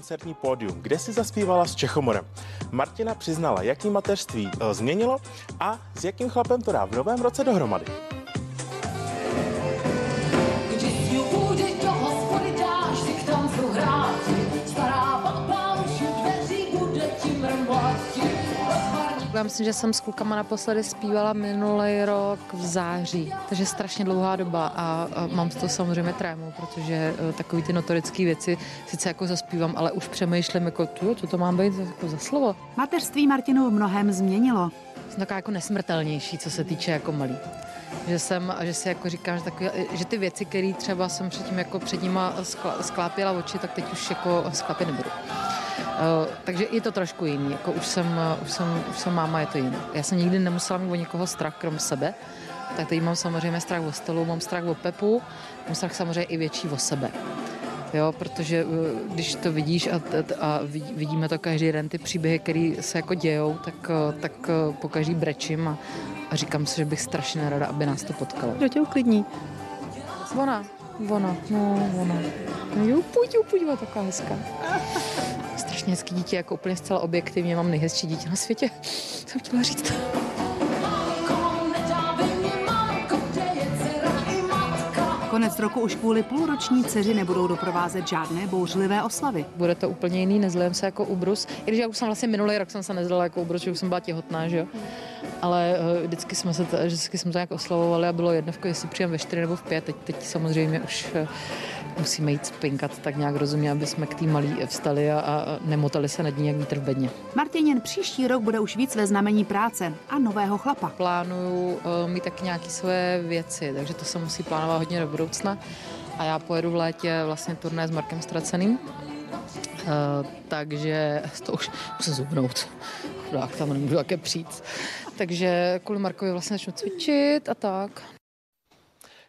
koncertní pódium, kde si zaspívala s Čechomorem. Martina přiznala, jaký mateřství e, změnilo a s jakým chlapem to dá v novém roce dohromady. Já myslím, že jsem s klukama naposledy zpívala minulý rok v září, takže strašně dlouhá doba a, a mám z toho samozřejmě trému, protože uh, takový ty notorické věci sice jako zaspívám, ale už přemýšlím jako, co to mám být jako za slovo. Mateřství Martinu v mnohem změnilo. Jsem taková jako nesmrtelnější, co se týče jako malý. Že jsem, a že si jako říkám, že, takový, že ty věci, které třeba jsem předtím jako před nima skla, sklápěla oči, tak teď už jako sklápět nebudu. Uh, takže je to trošku jiný, jako už jsem, uh, už, jsem, už jsem máma, je to jiné. Já jsem nikdy nemusela mít o nikoho strach, krom sebe, tak teď mám samozřejmě strach o stolu, mám strach o Pepu, mám strach samozřejmě i větší o sebe. Jo, protože uh, když to vidíš a, a vidíme to každý den, ty příběhy, které se jako dějou, tak, tak po každý brečím a, a říkám si, že bych strašně ráda, aby nás to potkalo. Kdo tě uklidní? Ona, ona, no, ona. Jo, pojď, pojď, taková hezká strašně hezký dítě, jako úplně zcela objektivně mám nejhezčí dítě na světě. Jsem chtěla říct. Konec roku už kvůli půlroční dceři nebudou doprovázet žádné bouřlivé oslavy. Bude to úplně jiný, nezlejem se jako ubrus. I když já už jsem vlastně minulý rok jsem se nezlela jako ubrus, že už jsem byla těhotná, že jo. Ale uh, vždycky jsme se, vždycky jsme to nějak oslavovali a bylo jedno, jestli přijem ve čtyři nebo v pět. Teď, teď samozřejmě už uh, musíme jít spinkat tak nějak rozumně, aby jsme k té malý vstali a, a nemotali se nad ní jak vítr v bedně. Martinin příští rok bude už víc ve znamení práce a nového chlapa. Plánuju uh, mít tak nějaké svoje věci, takže to se musí plánovat hodně do budoucna. A já pojedu v létě vlastně turné s Markem Straceným, uh, takže to už musím zubnout. Chudák, tam nemůžu také přijít. Takže kvůli Markovi vlastně začnu cvičit a tak.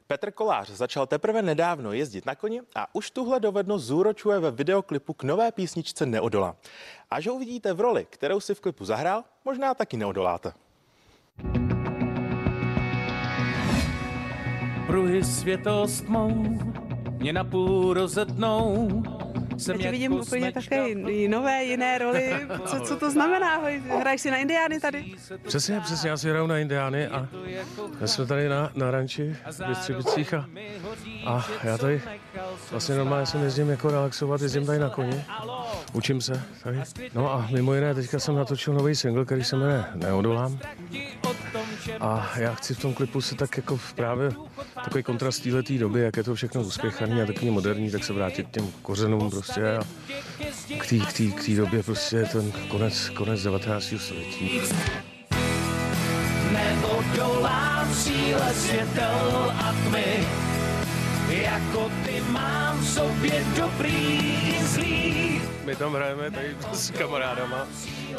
Petr Kolář začal teprve nedávno jezdit na koni a už tuhle dovednost zúročuje ve videoklipu k nové písničce Neodolá. Až ho uvidíte v roli, kterou si v klipu zahrál, možná taky neodoláte. Pruhy světlo s tmou mě napůl rozetnou, jsem Já vidím úplně také nové, jiné roli. Co, co to znamená? Hraješ si na Indiány tady? Přesně, přesně, já si hraju na Indiány a já jsme tady na, na ranči v Bystřibicích a, a já tady vlastně normálně jsem jezdím jako relaxovat, jezdím tady na koni, učím se tady. No a mimo jiné teďka jsem natočil nový single, který se jmenuje Neodolám. A já chci v tom klipu se tak jako právě takový kontrast této doby, jak je to všechno uspěchaný a takový moderní, tak se vrátit k těm kořenům prostě a k té době prostě ten konec, konec 19. století. Neodolám síle světel a tmy, ty mám v sobě dobrý zlý. My tam hrajeme tady s kamarádama.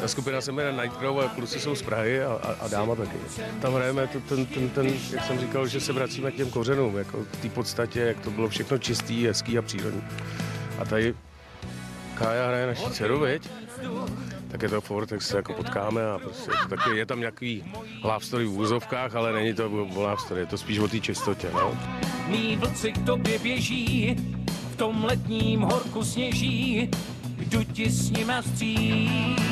Ta skupina se jmenuje Nightcrow a kluci jsou z Prahy a, a, a dáma taky. Tam hrajeme ten, ten, ten, ten, jak jsem říkal, že se vracíme k těm kořenům, jako v té podstatě, jak to bylo všechno čistý, hezký a přírodní. A tady Kája hraje naši dceru, viď? Tak je to furt, tak se jako potkáme a prostě taky je tam nějaký love story v úzovkách, ale není to love story, je to spíš o té čistotě, no. Mí vlci k tobě běží, v tom letním horku sněží, jdu ti s nima vstříc.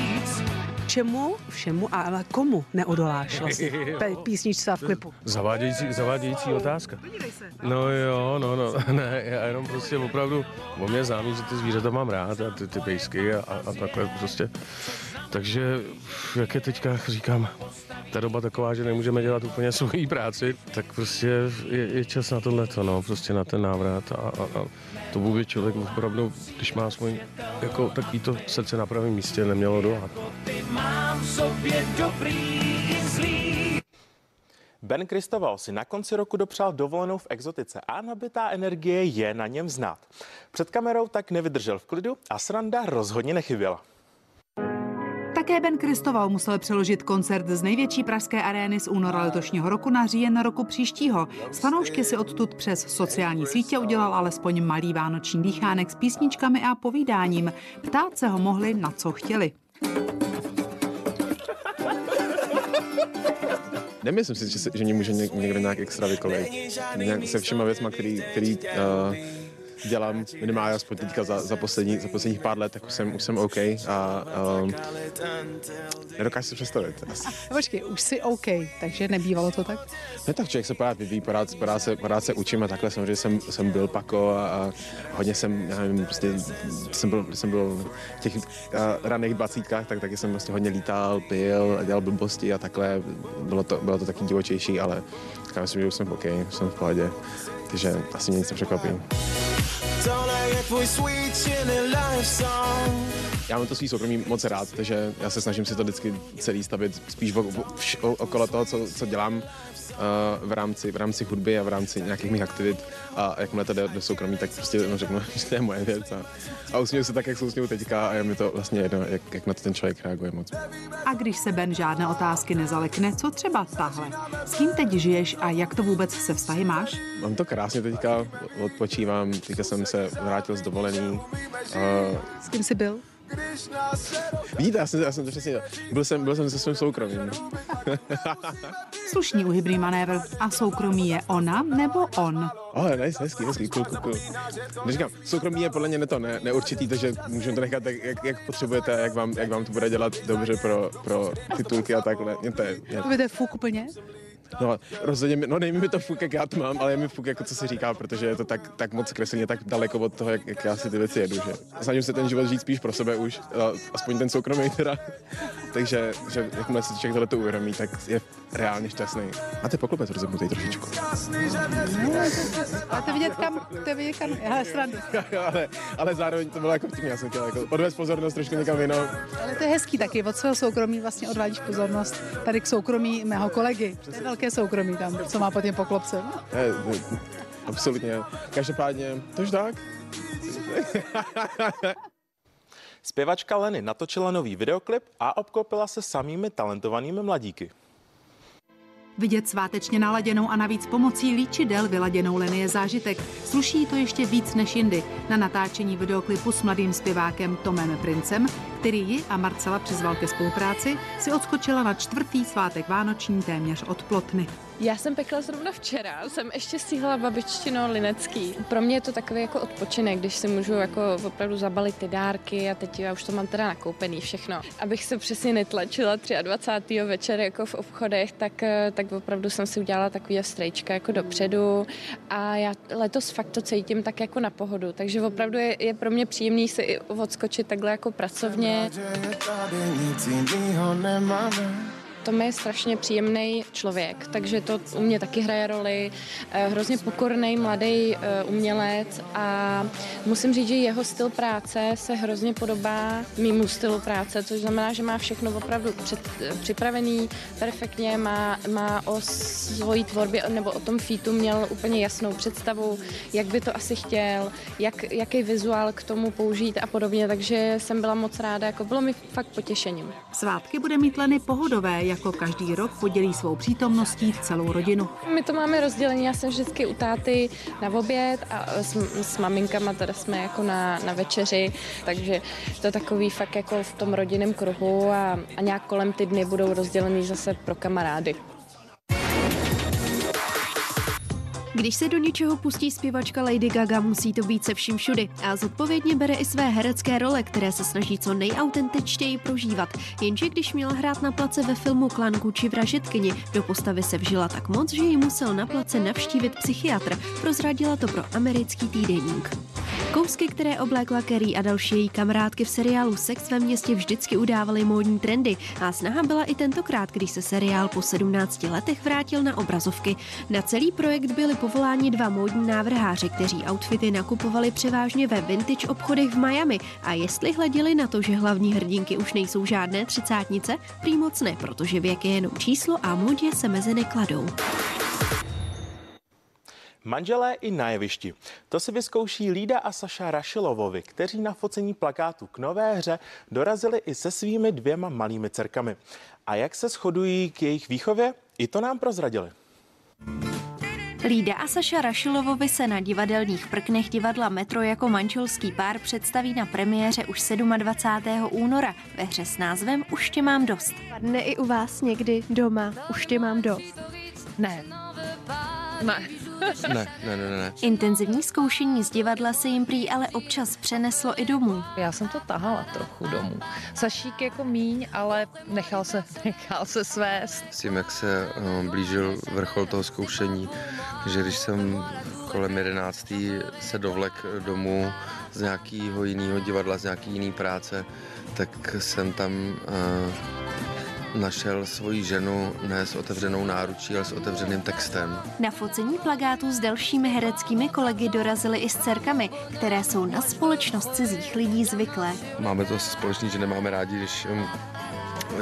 Čemu všemu, ale komu neodoláš vlastně písničce v klipu? Zavádějící, zavádějící otázka. No jo, no, no, ne, já jenom prostě opravdu, o mě známý, že ty zvířata mám rád a ty, ty pejsky a, a, a takhle prostě. Takže, jak je teďka říkám, ta doba taková, že nemůžeme dělat úplně svoji práci, tak prostě je, je čas na tohle, no, prostě na ten návrat a, a, a to by člověk opravdu, když má svůj jako takový to srdce na pravém místě, nemělo dohat. Ben Kristoval si na konci roku dopřál dovolenou v exotice a nabitá energie je na něm znát. Před kamerou tak nevydržel v klidu a sranda rozhodně nechyběla. Také Ben Kristoval musel přeložit koncert z největší pražské arény z února letošního roku na říjen roku příštího. S fanoušky si odtud přes sociální sítě udělal alespoň malý vánoční dýchánek s písničkami a povídáním. Ptát se ho mohli na co chtěli. Nemyslím si, že, se, že mě může někdo nějak extra vykolejit. Se všema věcma, který, který uh, dělám minimálně aspoň teďka za, za, poslední, za posledních pár let, tak už jsem, už jsem OK a um, nedokážu si představit. Asi. Počkej, už jsi OK, takže nebývalo to tak? Ne, tak člověk se pořád vyvíjí, pořád, pořád, se, pořád se učím a takhle samozřejmě jsem, jsem byl pako a, a hodně jsem, já nevím, prostě jsem byl, jsem byl v těch uh, raných dvacítkách, tak taky jsem vlastně hodně lítal, pil, dělal blbosti a takhle. Bylo to, bylo to taky divočejší, ale já myslím, že už jsem OK, už jsem v pohodě, takže asi mě nic nepřekvapí. for sweet chilling life song. Já mám to svý soukromí moc rád, takže já se snažím si to vždycky celý stavit spíš o, o, okolo toho, co, co dělám uh, v, rámci, v rámci hudby a v rámci nějakých mých aktivit a jakmile to jde do soukromí, tak prostě no, řeknu, že to je moje věc a, a usměju se tak, jak se usměju teďka a je mi to vlastně jedno, jak, jak na to ten člověk reaguje moc. A když se Ben žádné otázky nezalekne, co třeba tahle? S kým teď žiješ a jak to vůbec se vztahy máš? Mám to krásně teďka, odpočívám, teďka jsem se vrátil z dovolený. Uh, S kým jsi byl? Vidíte, já jsem, já jsem to přesně, byl jsem, byl jsem se svým soukromím. Slušný uhybný manévr. A soukromí je ona nebo on? Ale oh, nice, hezký, hezký, cool, cool, cool. Neříkám, soukromí je podle mě ne to ne, neurčitý, takže můžeme to nechat, jak, jak, jak potřebujete, jak vám, jak vám to bude dělat dobře pro, pro titulky a takhle. Mě to je, mě... To je fuk úplně? No, rozhodně, mi, no nejmi mi to fuk, jak já to mám, ale je mi fuk, jako co se říká, protože je to tak, tak moc kresleně, tak daleko od toho, jak, jak já si ty věci jedu, že? Snažím se ten život žít spíš pro sebe už, aspoň ten soukromý teda, takže že jakmile si člověk tohle to uvědomí, tak je reálně šťastný. A ty poklopec rozebnutý trošičku. A to vidět kam, to vidět kam, já srandu. ale, ale zároveň to bylo jako vtipně, já jsem chtěl jako odvést pozornost trošku někam jinou. Ale to je hezký taky, od svého soukromí vlastně odvádíš pozornost tady k soukromí mého kolegy. To je velké soukromí tam, co má pod tím poklopcem. Ne, ne, absolutně. Každopádně, tož tak. Zpěvačka Leny natočila nový videoklip a obklopila se samými talentovanými mladíky. Vidět svátečně naladěnou a navíc pomocí líčidel vyladěnou Leny je zážitek. Sluší to ještě víc než jindy. Na natáčení videoklipu s mladým zpěvákem Tomem Princem, který ji a Marcela přizval ke spolupráci, si odskočila na čtvrtý svátek Vánoční téměř od Plotny. Já jsem pekla zrovna včera, jsem ještě stihla babičtino linecký. Pro mě je to takový jako odpočinek, když si můžu jako opravdu zabalit ty dárky a teď já už to mám teda nakoupený všechno. Abych se přesně netlačila 23. večer jako v obchodech, tak, tak opravdu jsem si udělala takový strejčka jako dopředu a já letos fakt to cítím tak jako na pohodu, takže opravdu je, je pro mě příjemný si i odskočit takhle jako pracovně. it. Tom je strašně příjemný člověk, takže to u mě taky hraje roli. Eh, hrozně pokorný mladý eh, umělec a musím říct, že jeho styl práce se hrozně podobá mýmu stylu práce, což znamená, že má všechno opravdu před, eh, připravený perfektně, má, má o svojí tvorbě nebo o tom featu měl úplně jasnou představu, jak by to asi chtěl, jak, jaký vizuál k tomu použít a podobně, takže jsem byla moc ráda, jako bylo mi fakt potěšením. Svátky bude mít Leny pohodové, jako každý rok podělí svou přítomností celou rodinu. My to máme rozdělení, já jsem vždycky u táty na oběd a s, s maminkama teda jsme jako na, na večeři, takže to takový fakt jako v tom rodinném kruhu a, a nějak kolem ty dny budou rozdělený zase pro kamarády. Když se do něčeho pustí zpěvačka Lady Gaga, musí to být se vším všudy a zodpovědně bere i své herecké role, které se snaží co nejautentičtěji prožívat. Jenže když měla hrát na place ve filmu Klan či vražetkyni, do postavy se vžila tak moc, že ji musel na place navštívit psychiatr, prozradila to pro americký týdeník. Kousky, které oblékla Kerry a další její kamarádky v seriálu Sex ve městě vždycky udávaly módní trendy a snaha byla i tentokrát, když se seriál po 17 letech vrátil na obrazovky. Na celý projekt byli povoláni dva módní návrháři, kteří outfity nakupovali převážně ve vintage obchodech v Miami a jestli hleděli na to, že hlavní hrdinky už nejsou žádné třicátnice, prý moc ne, protože věk je jenom číslo a módě se mezi nekladou. Manželé i na jevišti. To si vyzkouší Lída a Saša Rašilovovi, kteří na focení plakátu k nové hře dorazili i se svými dvěma malými dcerkami. A jak se shodují k jejich výchově, i to nám prozradili. Lída a Saša Rašilovovi se na divadelních prknech divadla Metro jako manželský pár představí na premiéře už 27. února ve hře s názvem Už tě mám dost. Padne i u vás někdy doma Už tě mám dost? Ne. Ne. Ne, ne, ne, ne. Intenzivní zkoušení z divadla se jim prý ale občas přeneslo i domů. Já jsem to tahala trochu domů. Sašík jako míň, ale nechal se, nechal se svést. S tím, jak se uh, blížil vrchol toho zkoušení, že když jsem kolem 11. se dovlek domů z nějakého jiného divadla, z nějaký jiný práce, tak jsem tam uh, našel svoji ženu ne s otevřenou náručí, ale s otevřeným textem. Na focení plagátu s dalšími hereckými kolegy dorazili i s dcerkami, které jsou na společnost cizích lidí zvyklé. Máme to společný, že nemáme rádi, když um,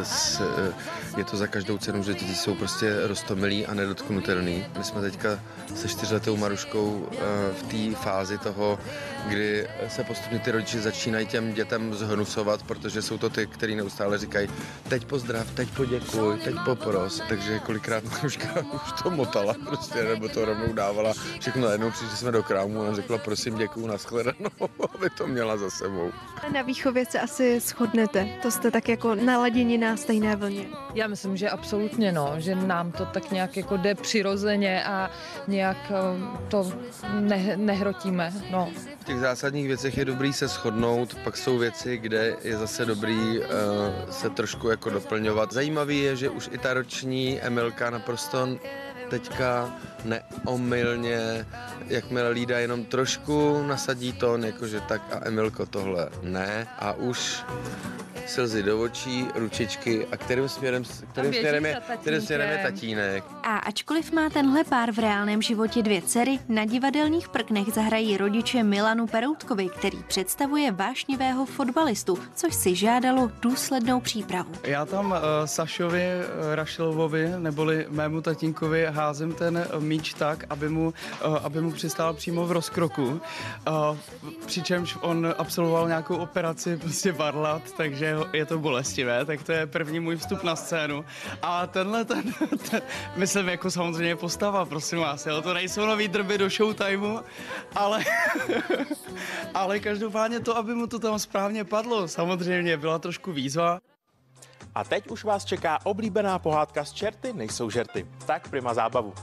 s, eh, je to za každou cenu, že děti jsou prostě roztomilí a nedotknutelný. My jsme teďka se čtyřletou Maruškou eh, v té fázi toho, kdy se postupně ty rodiče začínají těm dětem zhnusovat, protože jsou to ty, kteří neustále říkají teď pozdrav, teď poděkuj, teď popros. Takže kolikrát Maruška už to motala prostě, nebo to rovnou dávala všechno najednou, přišli jsme do krámu a řekla prosím děkuju, nashledanou, aby to měla za sebou. Na výchově se asi shodnete, to jste tak jako naladěni na stejné vlně. Já myslím, že absolutně no, že nám to tak nějak jako jde přirozeně a nějak eh, to ne, nehrotíme, no. V těch zásadních věcech je dobrý se shodnout, pak jsou věci, kde je zase dobrý uh, se trošku jako doplňovat. Zajímavý je, že už i ta roční Emilka naprosto teďka neomylně, jakmile Lída jenom trošku nasadí tón, jakože tak a Emilko tohle ne a už slzy do očí, ručičky a kterým směrem, kterým směrem, je, kterým směrem je tatínek. A ačkoliv má tenhle pár v reálném životě dvě dcery, na divadelních prknech zahrají rodiče Milanu Peroutkovi, který představuje vášnivého fotbalistu, což si žádalo důslednou přípravu. Já tam uh, Sašovi uh, Rašilovovi, neboli mému tatínkovi, házím ten míč tak, aby mu, uh, aby mu přistál přímo v rozkroku. Uh, přičemž on absolvoval nějakou operaci prostě varlat, takže je to bolestivé, tak to je první můj vstup na scénu. A tenhle, ten, ten myslím jako samozřejmě postava, prosím vás, jo, to nejsou nový drby do showtimeu, ale, ale každopádně to, aby mu to tam správně padlo, samozřejmě byla trošku výzva. A teď už vás čeká oblíbená pohádka z čerty nejsou žerty. Tak prima zábavu.